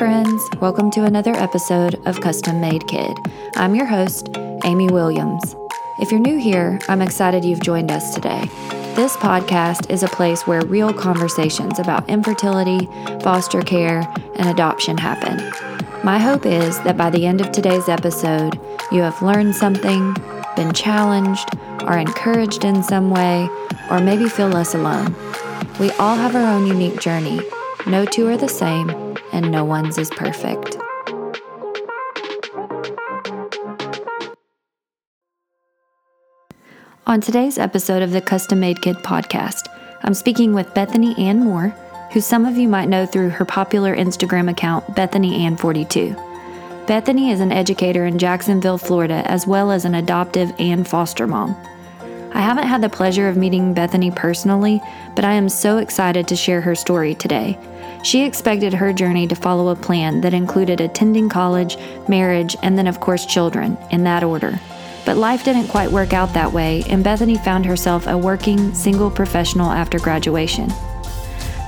friends. Welcome to another episode of Custom Made Kid. I'm your host, Amy Williams. If you're new here, I'm excited you've joined us today. This podcast is a place where real conversations about infertility, foster care, and adoption happen. My hope is that by the end of today's episode, you have learned something, been challenged, are encouraged in some way, or maybe feel less alone. We all have our own unique journey. No two are the same, and no one's is perfect. On today's episode of the Custom Made Kid podcast, I'm speaking with Bethany Ann Moore, who some of you might know through her popular Instagram account, Bethany Ann42. Bethany is an educator in Jacksonville, Florida, as well as an adoptive and foster mom. I haven't had the pleasure of meeting Bethany personally, but I am so excited to share her story today. She expected her journey to follow a plan that included attending college, marriage, and then, of course, children, in that order. But life didn't quite work out that way, and Bethany found herself a working, single professional after graduation.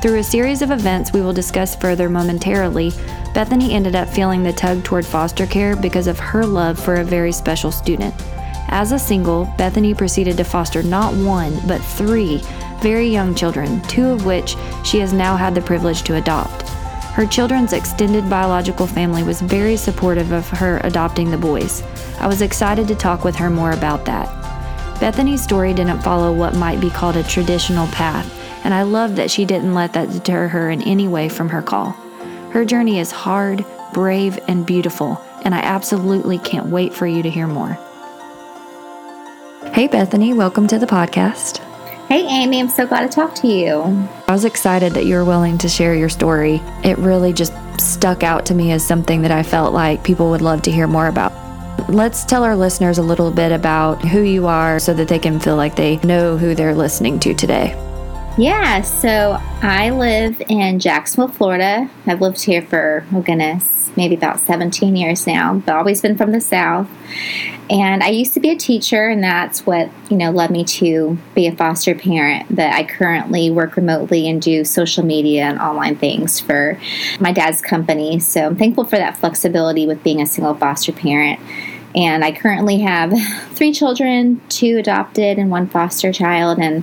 Through a series of events we will discuss further momentarily, Bethany ended up feeling the tug toward foster care because of her love for a very special student. As a single, Bethany proceeded to foster not one, but three very young children, two of which she has now had the privilege to adopt. Her children's extended biological family was very supportive of her adopting the boys. I was excited to talk with her more about that. Bethany's story didn't follow what might be called a traditional path, and I love that she didn't let that deter her in any way from her call. Her journey is hard, brave, and beautiful, and I absolutely can't wait for you to hear more. Hey, Bethany, welcome to the podcast. Hey, Amy, I'm so glad to talk to you. I was excited that you were willing to share your story. It really just stuck out to me as something that I felt like people would love to hear more about. Let's tell our listeners a little bit about who you are so that they can feel like they know who they're listening to today. Yeah, so I live in Jacksonville, Florida. I've lived here for, oh goodness, maybe about 17 years now, but always been from the South. And I used to be a teacher, and that's what, you know, led me to be a foster parent. But I currently work remotely and do social media and online things for my dad's company. So I'm thankful for that flexibility with being a single foster parent. And I currently have three children, two adopted and one foster child, and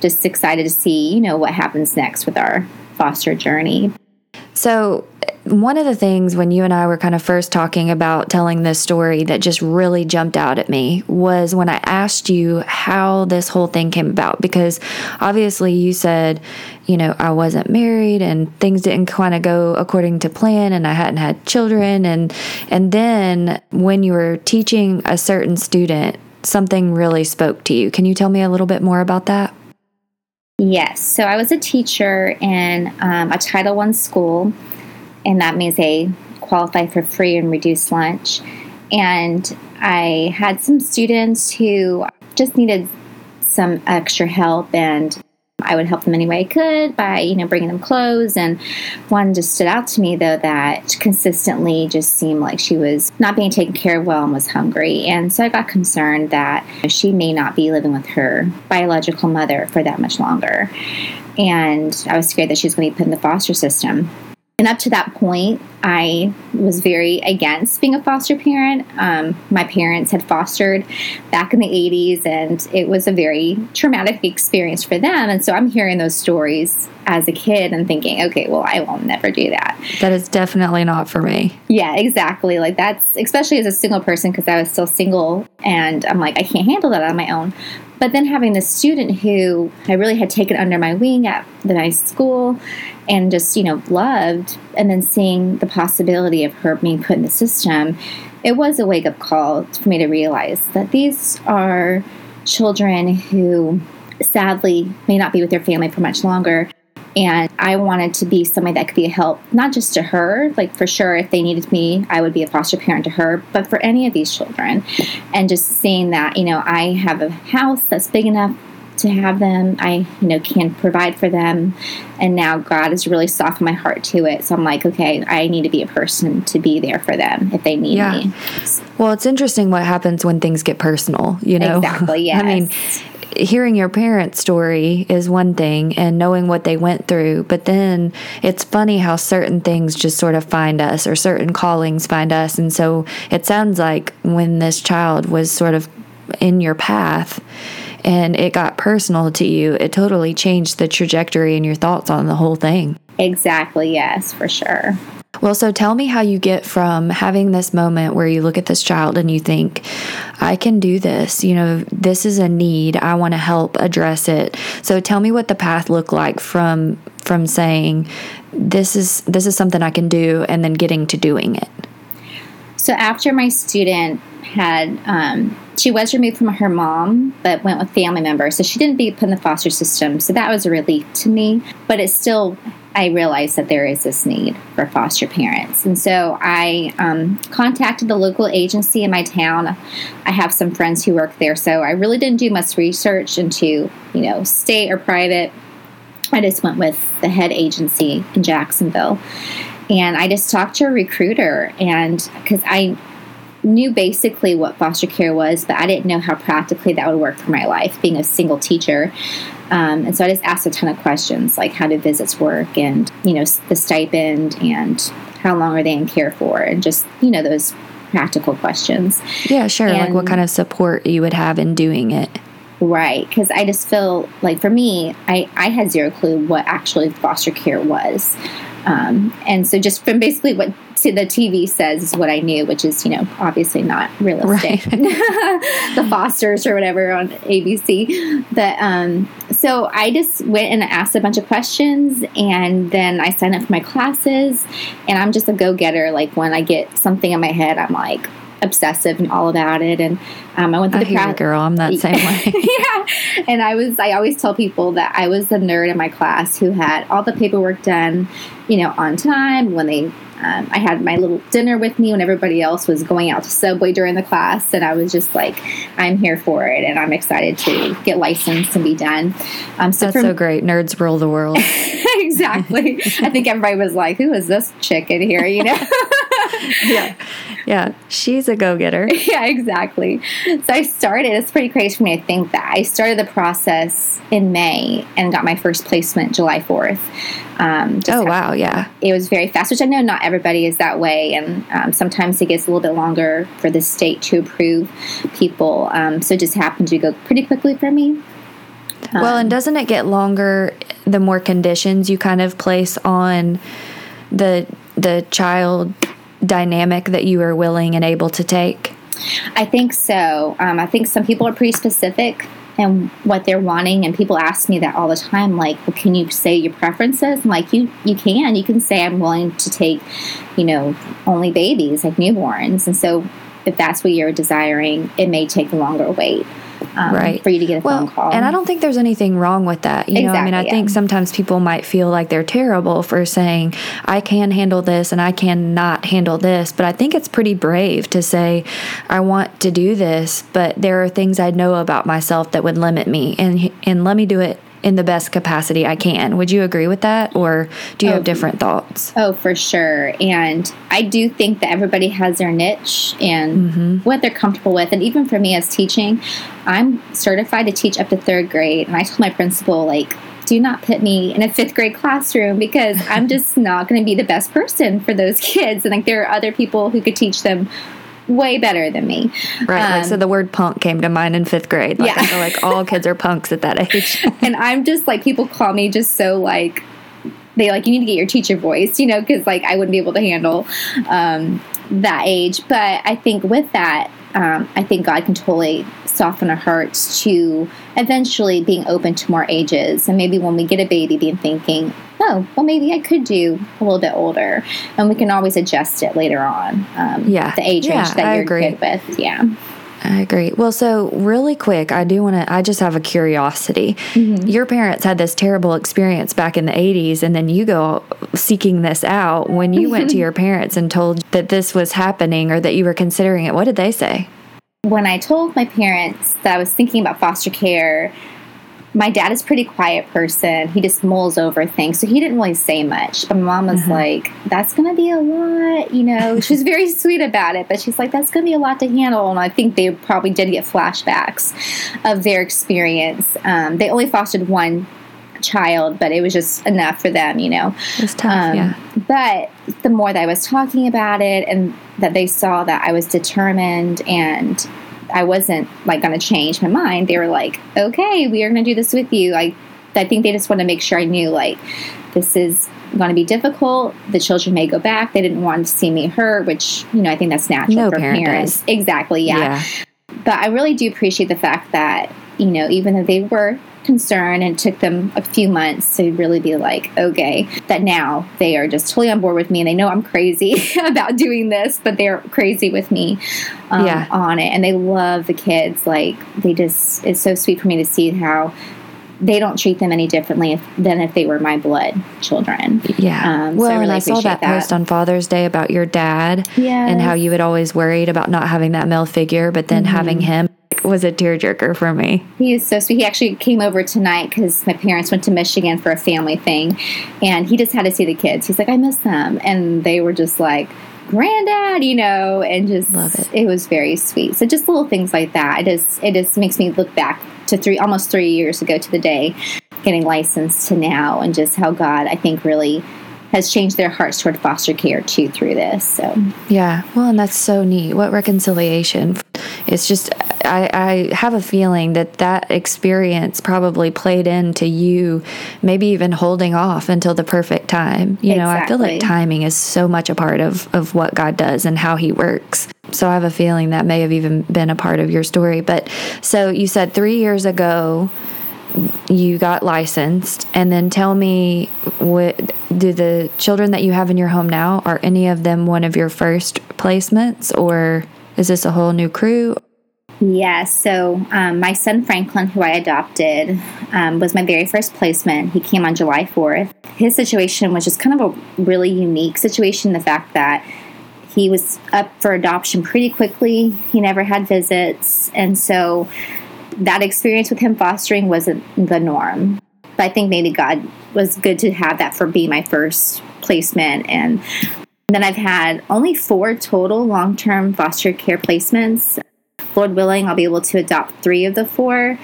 just excited to see, you know, what happens next with our foster journey. So, one of the things when you and I were kind of first talking about telling this story that just really jumped out at me was when I asked you how this whole thing came about. Because obviously, you said, you know, I wasn't married and things didn't kind of go according to plan and I hadn't had children. And, and then when you were teaching a certain student, something really spoke to you. Can you tell me a little bit more about that? Yes. So I was a teacher in um, a Title One school, and that means they qualify for free and reduced lunch. And I had some students who just needed some extra help, and I would help them any way I could by, you know, bringing them clothes. And one just stood out to me, though, that consistently just seemed like she was not being taken care of well and was hungry. And so I got concerned that she may not be living with her biological mother for that much longer. And I was scared that she was going to be put in the foster system. And up to that point, I was very against being a foster parent. Um, my parents had fostered back in the 80s, and it was a very traumatic experience for them. And so I'm hearing those stories as a kid and thinking, okay, well, I will never do that. That is definitely not for me. Yeah, exactly. Like that's, especially as a single person, because I was still single, and I'm like, I can't handle that on my own. But then having this student who I really had taken under my wing at the nice school and just, you know, loved, and then seeing the possibility of her being put in the system, it was a wake up call for me to realize that these are children who sadly may not be with their family for much longer and I wanted to be somebody that could be a help, not just to her, like for sure, if they needed me, I would be a foster parent to her, but for any of these children. And just seeing that, you know, I have a house that's big enough to have them. I, you know, can provide for them. And now God has really softened my heart to it. So I'm like, okay, I need to be a person to be there for them if they need yeah. me. Well, it's interesting what happens when things get personal, you know? Exactly, yes. I mean, hearing your parents' story is one thing and knowing what they went through, but then it's funny how certain things just sort of find us or certain callings find us. And so it sounds like when this child was sort of in your path and it got personal to you, it totally changed the trajectory and your thoughts on the whole thing. Exactly, yes, for sure. Well, so tell me how you get from having this moment where you look at this child and you think, I can do this. You know, this is a need. I want to help address it. So tell me what the path looked like from from saying this is this is something I can do and then getting to doing it. So after my student had um, she was removed from her mom but went with family members so she didn't be put in the foster system so that was a relief to me but it still I realized that there is this need for foster parents. And so I um, contacted the local agency in my town. I have some friends who work there, so I really didn't do much research into, you know, state or private. I just went with the head agency in Jacksonville. And I just talked to a recruiter, and because I knew basically what foster care was, but I didn't know how practically that would work for my life, being a single teacher. Um, and so I just asked a ton of questions, like how do visits work, and you know the stipend, and how long are they in care for, and just you know those practical questions. Yeah, sure. And, like what kind of support you would have in doing it. Right, because I just feel like for me, I, I had zero clue what actually foster care was. Um, and so just from basically what the TV says is what I knew, which is, you know, obviously not realistic. Right. the Fosters or whatever on ABC. But um, so I just went and asked a bunch of questions and then I signed up for my classes. And I'm just a go getter. Like when I get something in my head, I'm like, obsessive and all about it. And um, I went through I the pro- girl. I'm that same way. yeah, and I was. I always tell people that I was the nerd in my class who had all the paperwork done, you know, on time when they. Um, I had my little dinner with me when everybody else was going out to Subway during the class, and I was just like, "I'm here for it, and I'm excited to get licensed and be done." Um, so That's so great. Nerds rule the world. exactly. I think everybody was like, "Who is this chick in here?" You know. yeah. Yeah. She's a go getter. Yeah, exactly. So I started, it's pretty crazy for me to think that. I started the process in May and got my first placement July 4th. Um, oh, wow. Yeah. It was very fast, which I know not everybody is that way. And um, sometimes it gets a little bit longer for the state to approve people. Um, so it just happened to go pretty quickly for me. well, and um, doesn't it get longer the more conditions you kind of place on the the child dynamic that you are willing and able to take? I think so. Um, I think some people are pretty specific and what they're wanting and people ask me that all the time like well can you say your preferences I'm like you you can you can say i'm willing to take you know only babies like newborns and so if that's what you're desiring it may take a longer wait um, right. for you to get a well, phone call. And I don't think there's anything wrong with that. You exactly, know, I mean, I yeah. think sometimes people might feel like they're terrible for saying, I can handle this and I cannot handle this. But I think it's pretty brave to say, I want to do this, but there are things I know about myself that would limit me. And, and let me do it in the best capacity I can. Would you agree with that, or do you oh, have different thoughts? Oh, for sure. And I do think that everybody has their niche and mm-hmm. what they're comfortable with. And even for me as teaching, I'm certified to teach up to third grade. And I told my principal, like, do not put me in a fifth grade classroom because I'm just not going to be the best person for those kids. And like, there are other people who could teach them way better than me. Right. Um, like, so um, the word punk came to mind in fifth grade. Like, yeah. I feel like all kids are punks at that age. and I'm just like, people call me just so like, they like, you need to get your teacher voice, you know, because like I wouldn't be able to handle um, that age. But I think with that, um, I think God can totally soften our hearts to eventually being open to more ages. And maybe when we get a baby, being thinking, oh, well, maybe I could do a little bit older. And we can always adjust it later on. Um, yeah. The age yeah, range that I you're agree. good with. Yeah. I agree. Well, so really quick, I do want to, I just have a curiosity. Mm-hmm. Your parents had this terrible experience back in the 80s, and then you go seeking this out. When you went to your parents and told that this was happening or that you were considering it, what did they say? When I told my parents that I was thinking about foster care, my dad is a pretty quiet person. He just mulls over things. So he didn't really say much. But my mom was mm-hmm. like, that's going to be a lot. You know, she was very sweet about it. But she's like, that's going to be a lot to handle. And I think they probably did get flashbacks of their experience. Um, they only fostered one child, but it was just enough for them, you know. It was tough, um, yeah. But the more that I was talking about it and that they saw that I was determined and I wasn't like going to change my mind. They were like, "Okay, we are going to do this with you." I I think they just wanted to make sure I knew like this is going to be difficult. The children may go back. They didn't want to see me hurt, which you know I think that's natural no for parent parents. Does. Exactly, yeah. yeah. But I really do appreciate the fact that you know even though they were concern and it took them a few months to really be like, okay, that now they are just totally on board with me and they know I'm crazy about doing this, but they're crazy with me um, yeah. on it. And they love the kids. Like, they just, it's so sweet for me to see how they don't treat them any differently if, than if they were my blood children. Yeah. Um, well, so I really and I saw that, that, post on Father's Day about your dad yes. and how you had always worried about not having that male figure, but then mm-hmm. having him was a tearjerker for me. He is so sweet. He actually came over tonight because my parents went to Michigan for a family thing, and he just had to see the kids. He's like, I miss them, and they were just like, granddad, you know, and just love it. It was very sweet. So just little things like that. It just it just makes me look back to three almost three years ago to the day getting licensed to now, and just how God I think really has changed their hearts toward foster care too through this. So yeah, well, and that's so neat. What reconciliation! It's just I, I have a feeling that that experience probably played into you, maybe even holding off until the perfect time. You know, I feel like timing is so much a part of of what God does and how He works. So I have a feeling that may have even been a part of your story. But so you said three years ago you got licensed and then tell me what do the children that you have in your home now are any of them one of your first placements or is this a whole new crew Yes. So um, my son Franklin, who I adopted, um, was my very first placement. He came on July 4th. His situation was just kind of a really unique situation. The fact that he was up for adoption pretty quickly. He never had visits. And so that experience with him fostering wasn't the norm. But I think maybe God was good to have that for being my first placement. And then I've had only four total long term foster care placements. Lord willing, I'll be able to adopt three of the four.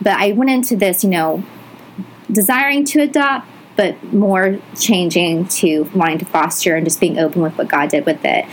But I went into this, you know, desiring to adopt, but more changing to wanting to foster and just being open with what God did with it.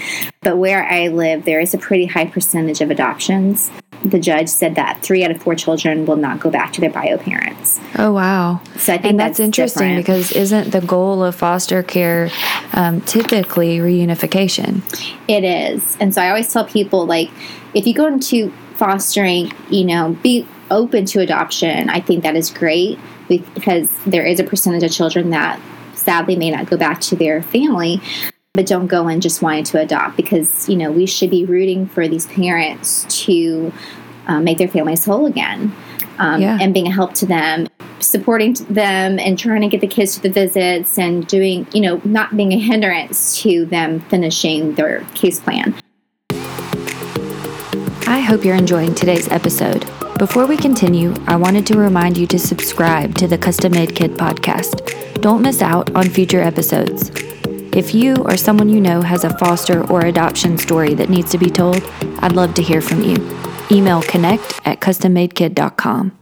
But where I live, there is a pretty high percentage of adoptions the judge said that three out of four children will not go back to their bio parents. Oh wow! So I think and that's, that's interesting different. because isn't the goal of foster care um, typically reunification? It is, and so I always tell people like, if you go into fostering, you know, be open to adoption. I think that is great because there is a percentage of children that sadly may not go back to their family but don't go in just wanting to adopt because you know we should be rooting for these parents to uh, make their families whole again um, yeah. and being a help to them supporting them and trying to get the kids to the visits and doing you know not being a hindrance to them finishing their case plan. I hope you're enjoying today's episode. Before we continue i wanted to remind you to subscribe to the custom made kid podcast. Don't miss out on future episodes if you or someone you know has a foster or adoption story that needs to be told, I'd love to hear from you. Email connect at custommadekid.com.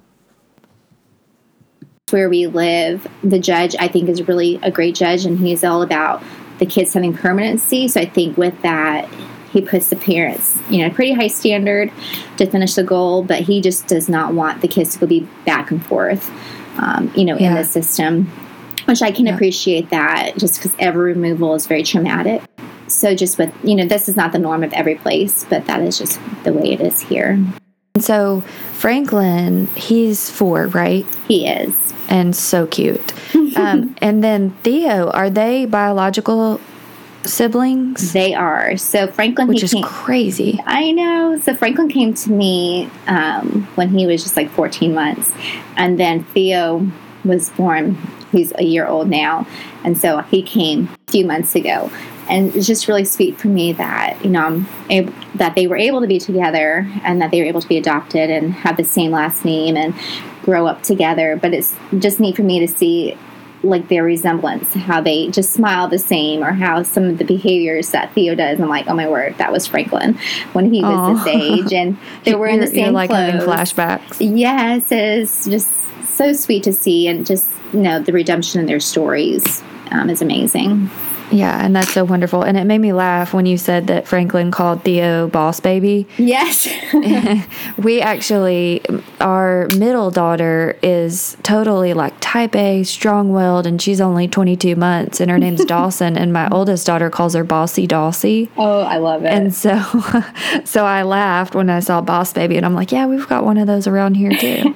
Where we live, the judge, I think, is really a great judge, and he's all about the kids having permanency. So I think with that, he puts the parents, you know, pretty high standard to finish the goal, but he just does not want the kids to go be back and forth, um, you know, yeah. in the system which I can yeah. appreciate that just because every removal is very traumatic. So, just with, you know, this is not the norm of every place, but that is just the way it is here. And so, Franklin, he's four, right? He is. And so cute. um, and then Theo, are they biological siblings? They are. So Franklin, which is came, crazy. I know. So Franklin came to me um, when he was just like 14 months, and then Theo was born who's a year old now. And so he came a few months ago. And it's just really sweet for me that, you know, I'm able, that they were able to be together and that they were able to be adopted and have the same last name and grow up together. But it's just neat for me to see like their resemblance, how they just smile the same, or how some of the behaviors that Theo does. I'm like, oh my word, that was Franklin when he was Aww. this age, and they were in the same. You're like clothes. having flashbacks. Yes, it's just so sweet to see, and just you know the redemption in their stories um, is amazing. Yeah, and that's so wonderful. And it made me laugh when you said that Franklin called Theo boss baby. Yes. we actually, our middle daughter is totally like type A, strong willed, and she's only 22 months, and her name's Dawson. And my oldest daughter calls her Bossy Dawsy. Oh, I love it. And so, so I laughed when I saw boss baby, and I'm like, yeah, we've got one of those around here too.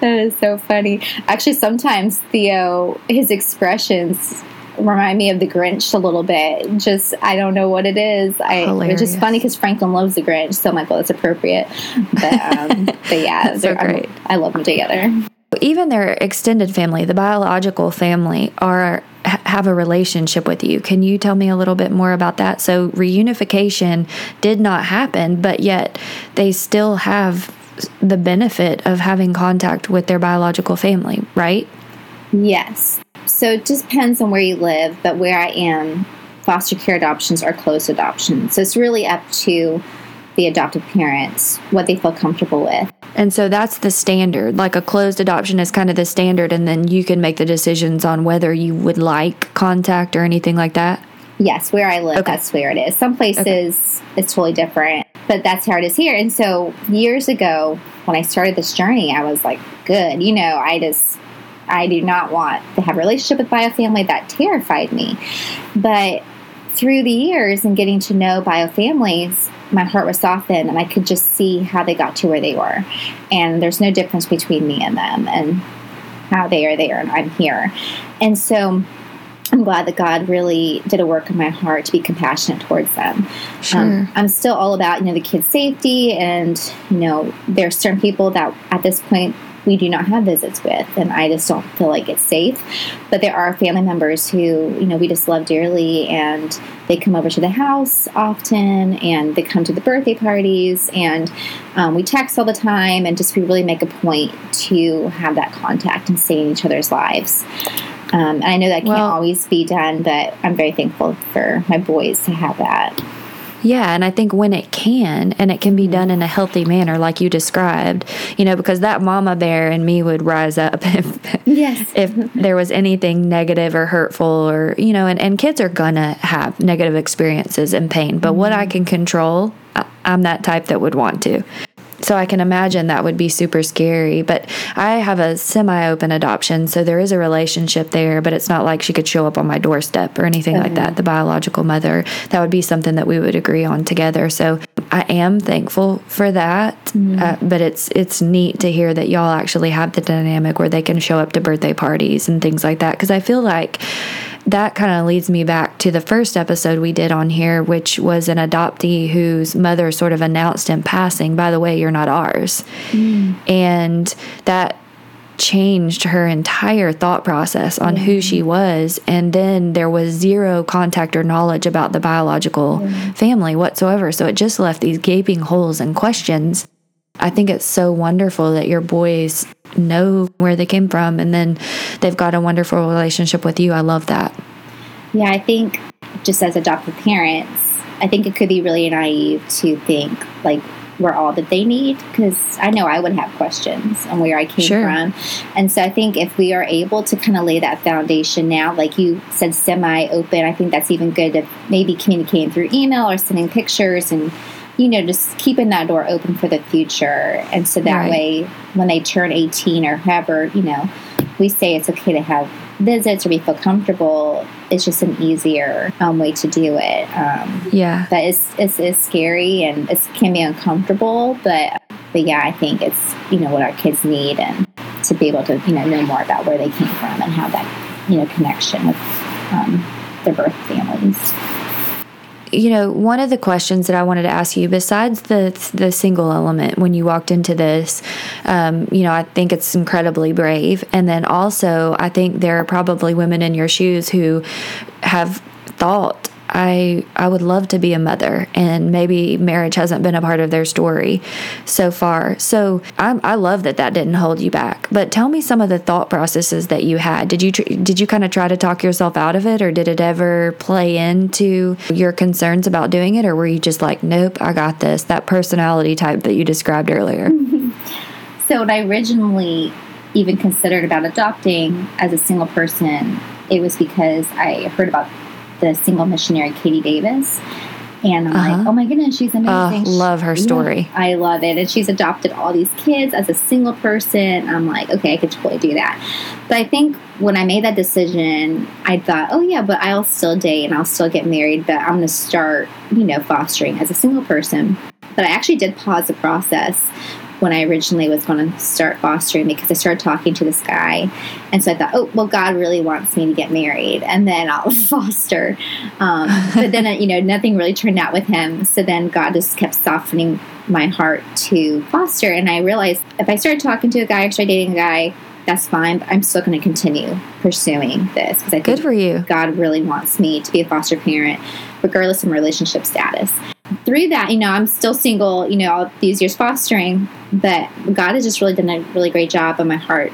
that is so funny. Actually, sometimes Theo, his expressions remind me of the Grinch a little bit. Just I don't know what it is. I Hilarious. it's just funny because Franklin loves the Grinch, so I'm like, well, it's appropriate. But um, but yeah, so great. I love them together. Even their extended family, the biological family, are have a relationship with you. Can you tell me a little bit more about that? So reunification did not happen, but yet they still have the benefit of having contact with their biological family, right? Yes. So it just depends on where you live, but where I am, foster care adoptions are closed adoptions. So it's really up to the adoptive parents what they feel comfortable with. And so that's the standard. Like a closed adoption is kind of the standard, and then you can make the decisions on whether you would like contact or anything like that. Yes, where I live, okay. that's where it is. Some places okay. it's totally different, but that's how it is here. And so years ago, when I started this journey, I was like, good, you know, I just I do not want to have a relationship with biofamily. That terrified me. But through the years and getting to know biofamilies, my heart was softened and I could just see how they got to where they were. And there's no difference between me and them and how they are there and I'm here. And so I'm glad that God really did a work in my heart to be compassionate towards them. Sure. Um, I'm still all about, you know, the kids' safety and, you know, there are certain people that at this point we do not have visits with, and I just don't feel like it's safe. But there are family members who, you know, we just love dearly, and they come over to the house often, and they come to the birthday parties, and um, we text all the time, and just we really make a point to have that contact and stay in each other's lives. Um, and I know that can't well, always be done, but I'm very thankful for my boys to have that. Yeah, and I think when it can, and it can be done in a healthy manner, like you described, you know, because that mama bear and me would rise up if yes. if there was anything negative or hurtful, or you know, and, and kids are gonna have negative experiences and pain. But mm-hmm. what I mm-hmm. can control, I'm that type that would want to. So I can imagine that would be super scary. But I have a semi open adoption, so there is a relationship there, but it's not like she could show up on my doorstep or anything mm-hmm. like that, the biological mother. That would be something that we would agree on together. So I am thankful for that. Mm-hmm. Uh, but it's it's neat to hear that y'all actually have the dynamic where they can show up to birthday parties and things like that. Because I feel like that kind of leads me back to the first episode we did on here, which was an adoptee whose mother sort of announced in passing, by the way, you're not ours. Mm. And that changed her entire thought process on who she was. And then there was zero contact or knowledge about the biological family whatsoever. So it just left these gaping holes and questions. I think it's so wonderful that your boys know where they came from and then they've got a wonderful relationship with you. I love that. Yeah, I think just as adoptive parents, I think it could be really naive to think like we're all that they need because I know I would have questions on where I came sure. from. And so I think if we are able to kind of lay that foundation now, like you said, semi open, I think that's even good to maybe communicating through email or sending pictures and you know, just keeping that door open for the future. And so that right. way, when they turn 18 or however, you know, we say it's okay to have visits or we feel comfortable, it's just an easier um, way to do it. Um, yeah. But it's, it's, it's scary and it can be uncomfortable. But, but yeah, I think it's, you know, what our kids need and to be able to, you know, know more about where they came from and have that, you know, connection with um, their birth families you know, one of the questions that I wanted to ask you, besides the the single element when you walked into this, um, you know, I think it's incredibly brave, and then also I think there are probably women in your shoes who have thought I I would love to be a mother, and maybe marriage hasn't been a part of their story so far. So I'm, I love that that didn't hold you back. But tell me some of the thought processes that you had. Did you tr- did you kind of try to talk yourself out of it, or did it ever play into your concerns about doing it, or were you just like, nope, I got this? That personality type that you described earlier. so when I originally even considered about adopting as a single person, it was because I heard about the single missionary Katie Davis. And I'm uh-huh. like, oh my goodness, she's amazing. Uh, love her story. Yeah, I love it. And she's adopted all these kids as a single person. I'm like, okay, I could totally do that. But I think when I made that decision, I thought, oh yeah, but I'll still date and I'll still get married, but I'm going to start, you know, fostering as a single person. But I actually did pause the process when I originally was going to start fostering because I started talking to this guy. And so I thought, oh, well, God really wants me to get married and then I'll foster. Um, but then, uh, you know, nothing really turned out with him. So then God just kept softening my heart to foster. And I realized if I started talking to a guy or started dating a guy, that's fine, but I'm still going to continue pursuing this because I think Good for you. God really wants me to be a foster parent, regardless of relationship status through that, you know, I'm still single, you know, all these years fostering, but God has just really done a really great job on my heart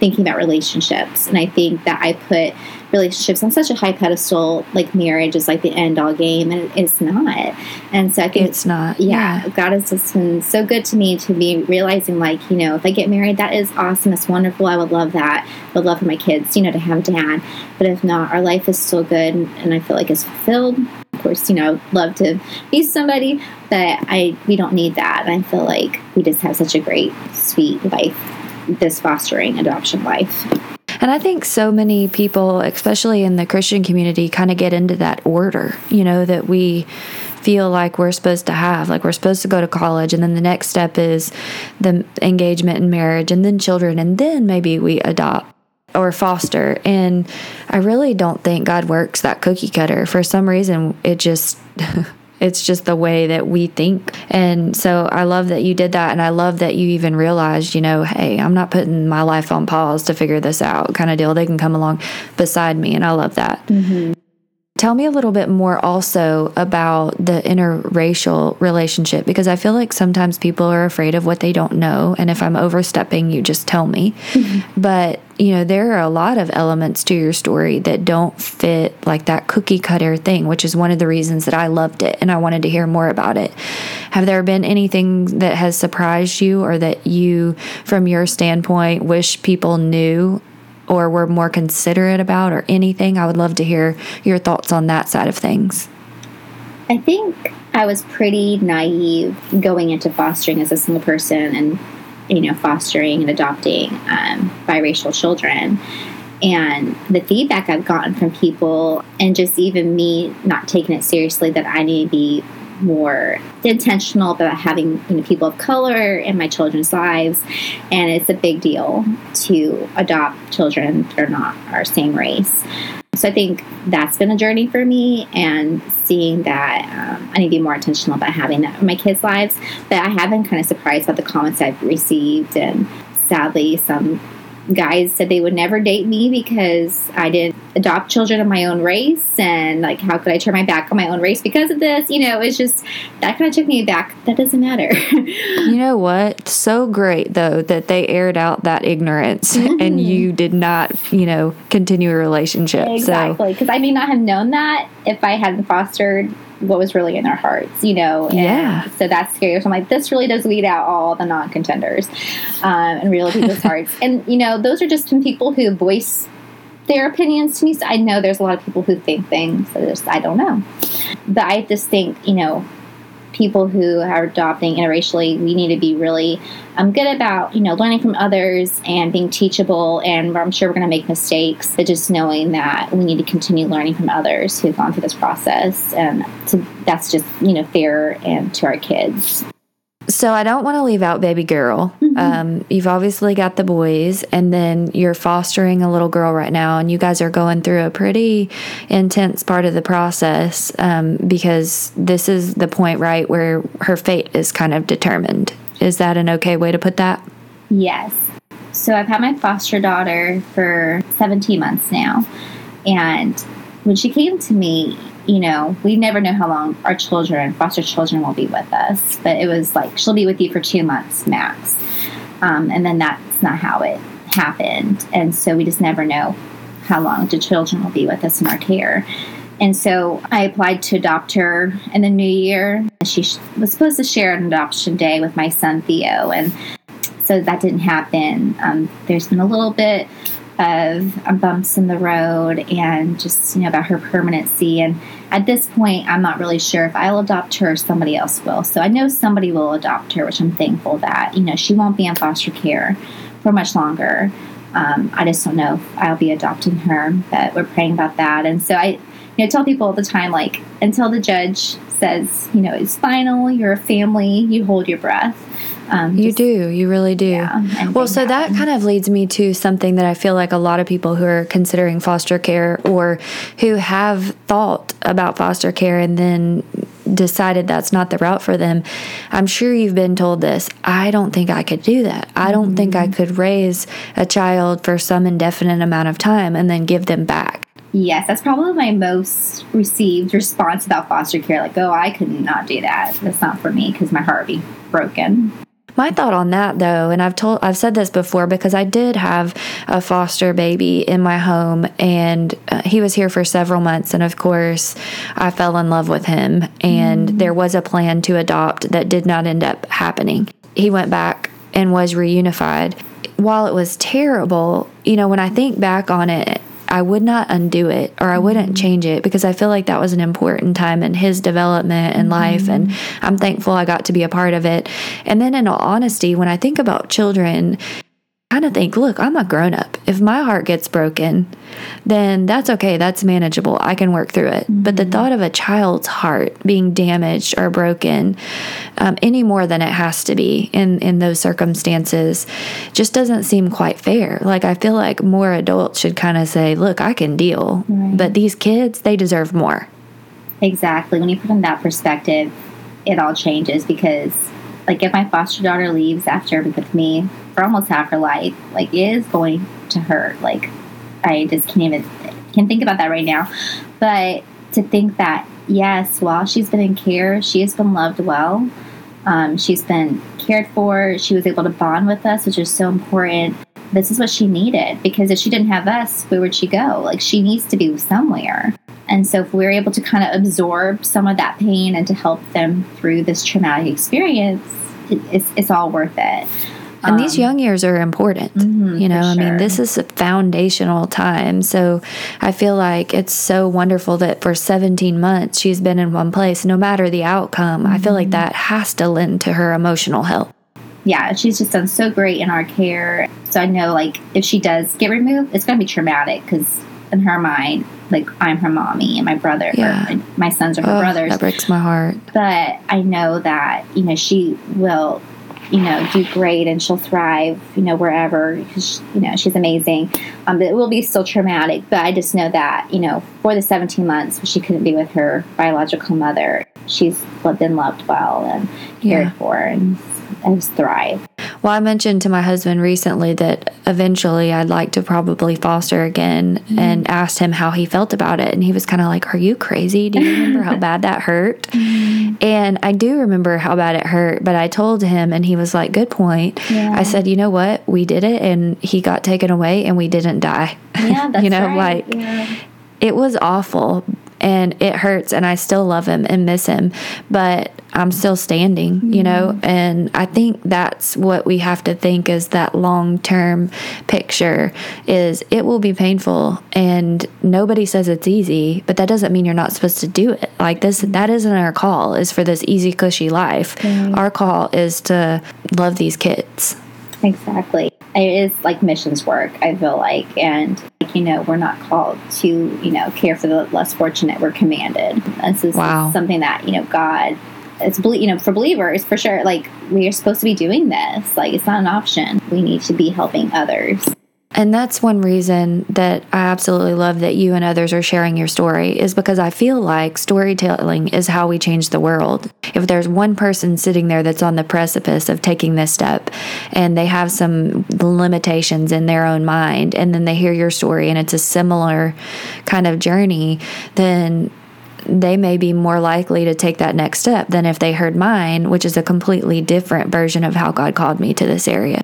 thinking about relationships. And I think that I put relationships on such a high pedestal, like marriage is like the end all game, and it's not. And so I think it's not. Yeah, yeah, God has just been so good to me to be realizing, like, you know, if I get married, that is awesome. It's wonderful. I would love that. I would love for my kids, you know, to have dad. But if not, our life is still good, and I feel like it's fulfilled course, you know, love to be somebody, but I we don't need that. And I feel like we just have such a great, sweet life, this fostering adoption life. And I think so many people, especially in the Christian community, kind of get into that order, you know, that we feel like we're supposed to have. Like we're supposed to go to college, and then the next step is the engagement and marriage, and then children, and then maybe we adopt or foster. And I really don't think God works that cookie cutter. For some reason, it just. it's just the way that we think. And so I love that you did that. And I love that you even realized, you know, hey, I'm not putting my life on pause to figure this out kind of deal. They can come along beside me. And I love that. Mm-hmm. Tell me a little bit more also about the interracial relationship because I feel like sometimes people are afraid of what they don't know. And if I'm overstepping, you just tell me. Mm-hmm. But, you know, there are a lot of elements to your story that don't fit like that cookie cutter thing, which is one of the reasons that I loved it and I wanted to hear more about it. Have there been anything that has surprised you or that you, from your standpoint, wish people knew or were more considerate about or anything? I would love to hear your thoughts on that side of things. I think I was pretty naive going into fostering as a single person and, you know, fostering and adopting um, biracial children. And the feedback I've gotten from people, and just even me not taking it seriously, that I need to be more intentional about having you know, people of color in my children's lives, and it's a big deal to adopt children that are not our same race. So I think that's been a journey for me, and seeing that um, I need to be more intentional about having that in my kids' lives. But I have been kind of surprised by the comments I've received, and sadly, some guys said they would never date me because I didn't adopt children of my own race and like how could I turn my back on my own race because of this? You know, it's just that kind of took me back. That doesn't matter. you know what? So great though that they aired out that ignorance mm-hmm. and you did not, you know, continue a relationship. Exactly. Because so. I may not have known that if I hadn't fostered what was really in their hearts, you know. And yeah. So that's scary. So I'm like, this really does weed out all the non-contenders um, and real people's hearts. And you know, those are just some people who voice their opinions to me. So I know there's a lot of people who think things. So just I don't know, but I just think you know people who are adopting interracially, we need to be really um, good about, you know, learning from others and being teachable. And I'm sure we're going to make mistakes, but just knowing that we need to continue learning from others who've gone through this process. And to, that's just, you know, fair and to our kids. So I don't want to leave out baby girl. Mm-hmm. Um, you've obviously got the boys, and then you're fostering a little girl right now, and you guys are going through a pretty intense part of the process um, because this is the point, right, where her fate is kind of determined. Is that an okay way to put that? Yes. So I've had my foster daughter for 17 months now, and when she came to me, you know, we never know how long our children, foster children, will be with us. But it was like, she'll be with you for two months max. Um, and then that's not how it happened. And so we just never know how long the children will be with us in our care. And so I applied to adopt her in the new year. She was supposed to share an adoption day with my son Theo, and so that didn't happen. Um, there's been a little bit of bumps in the road and just you know about her permanency. And at this point i'm not really sure if i'll adopt her or somebody else will. So i know somebody will adopt her which i'm thankful that you know she won't be in foster care for much longer. Um, i just don't know if i'll be adopting her but we're praying about that. And so i you know tell people all the time like until the judge says you know it's final you're a family you hold your breath um, you do, you really do. Yeah, well, so that kind of leads me to something that I feel like a lot of people who are considering foster care or who have thought about foster care and then decided that's not the route for them. I'm sure you've been told this. I don't think I could do that. I don't mm-hmm. think I mm-hmm. could raise a child for some indefinite amount of time and then give them back. Yes, that's probably my most received response about foster care. Like, oh, I could not do that. That's not for me because my heart would be broken. My thought on that though, and I've told I've said this before because I did have a foster baby in my home and uh, he was here for several months and of course I fell in love with him and mm. there was a plan to adopt that did not end up happening. He went back and was reunified. While it was terrible, you know, when I think back on it, I would not undo it or I wouldn't mm-hmm. change it because I feel like that was an important time in his development and mm-hmm. life. And I'm thankful I got to be a part of it. And then, in all honesty, when I think about children, kind of think, look, I'm a grown up. If my heart gets broken, then that's okay. That's manageable. I can work through it. Mm-hmm. But the mm-hmm. thought of a child's heart being damaged or broken um, any more than it has to be in, in those circumstances just doesn't seem quite fair. Like, I feel like more adults should kind of say, look, I can deal. Right. But these kids, they deserve more. Exactly. When you put in that perspective, it all changes because like if my foster daughter leaves after with me for almost half her life, like is going to hurt. Like I just can't even can think about that right now. But to think that yes, while she's been in care, she has been loved well. Um, she's been cared for. She was able to bond with us, which is so important. This is what she needed because if she didn't have us, where would she go? Like she needs to be somewhere. And so, if we're able to kind of absorb some of that pain and to help them through this traumatic experience, it's, it's all worth it. And um, these young years are important. Mm-hmm, you know, I mean, this is a foundational time. So I feel like it's so wonderful that for 17 months she's been in one place, no matter the outcome. Mm-hmm. I feel like mm-hmm. that has to lend to her emotional health. Yeah, she's just done so great in our care. So I know, like, if she does get removed, it's going to be traumatic because in her mind, like I'm her mommy and my brother, yeah. my, my, sons are her oh, brothers. That breaks my heart. But I know that you know she will, you know, do great and she'll thrive, you know, wherever because you know she's amazing. Um, but it will be still traumatic. But I just know that you know for the 17 months she couldn't be with her biological mother, she's been loved well and cared yeah. for and and thrive. Well, I mentioned to my husband recently that eventually I'd like to probably foster again mm-hmm. and asked him how he felt about it. And he was kind of like, Are you crazy? Do you remember how bad that hurt? Mm-hmm. And I do remember how bad it hurt, but I told him and he was like, Good point. Yeah. I said, You know what? We did it and he got taken away and we didn't die. Yeah, that's you know, right. like yeah. it was awful, and it hurts and I still love him and miss him, but I'm still standing, mm-hmm. you know? And I think that's what we have to think is that long-term picture is it will be painful and nobody says it's easy, but that doesn't mean you're not supposed to do it. Like this that isn't our call is for this easy cushy life. Mm-hmm. Our call is to love these kids. Exactly. It is like missions work, I feel like. And like, you know, we're not called to, you know, care for the less fortunate. We're commanded. This is wow. something that, you know, God it's you know for believers for sure like we are supposed to be doing this like it's not an option we need to be helping others and that's one reason that I absolutely love that you and others are sharing your story is because I feel like storytelling is how we change the world. If there's one person sitting there that's on the precipice of taking this step and they have some limitations in their own mind and then they hear your story and it's a similar kind of journey, then they may be more likely to take that next step than if they heard mine, which is a completely different version of how God called me to this area.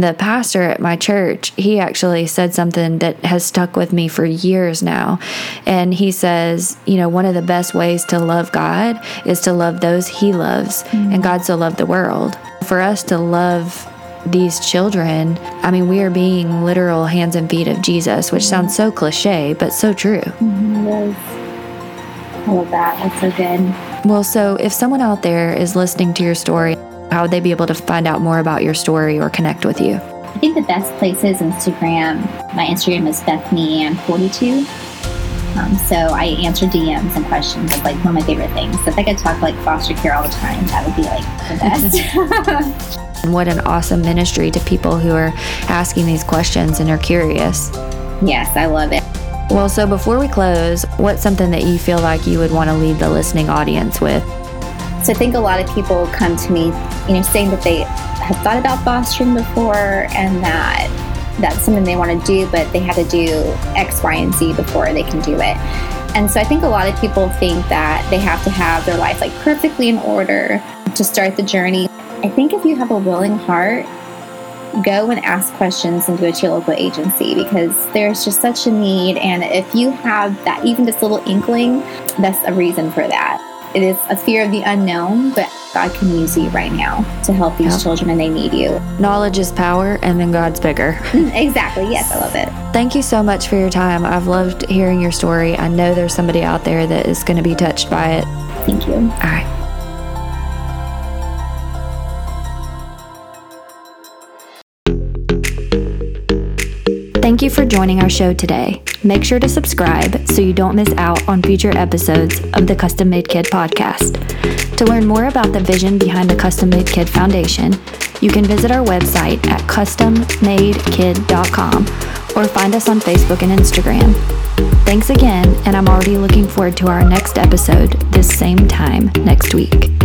The pastor at my church, he actually said something that has stuck with me for years now. And he says, you know, one of the best ways to love God is to love those he loves. Mm-hmm. And God so loved the world. For us to love these children, I mean, we are being literal hands and feet of Jesus, which sounds so cliche, but so true. Mm-hmm, I love that. That's so good. Well, so if someone out there is listening to your story, how would they be able to find out more about your story or connect with you? I think the best place is Instagram. My Instagram is Bethany Ann 42. Um, so I answer DMs and questions. It's like one of my favorite things. So if I could talk like foster care all the time, that would be like the best. what an awesome ministry to people who are asking these questions and are curious. Yes, I love it. Well, so before we close, what's something that you feel like you would want to leave the listening audience with? So I think a lot of people come to me, you know, saying that they have thought about fostering before and that that's something they want to do, but they have to do X, Y, and Z before they can do it. And so I think a lot of people think that they have to have their life like perfectly in order to start the journey. I think if you have a willing heart, go and ask questions and go to your local agency because there's just such a need. And if you have that, even just little inkling, that's a reason for that. It is a fear of the unknown, but God can use you right now to help these yep. children and they need you. Knowledge is power, and then God's bigger. Mm, exactly. Yes, I love it. Thank you so much for your time. I've loved hearing your story. I know there's somebody out there that is going to be touched by it. Thank you. All right. Thank you for joining our show today. Make sure to subscribe so you don't miss out on future episodes of the Custom Made Kid podcast. To learn more about the vision behind the Custom Made Kid Foundation, you can visit our website at custommadekid.com or find us on Facebook and Instagram. Thanks again, and I'm already looking forward to our next episode this same time next week.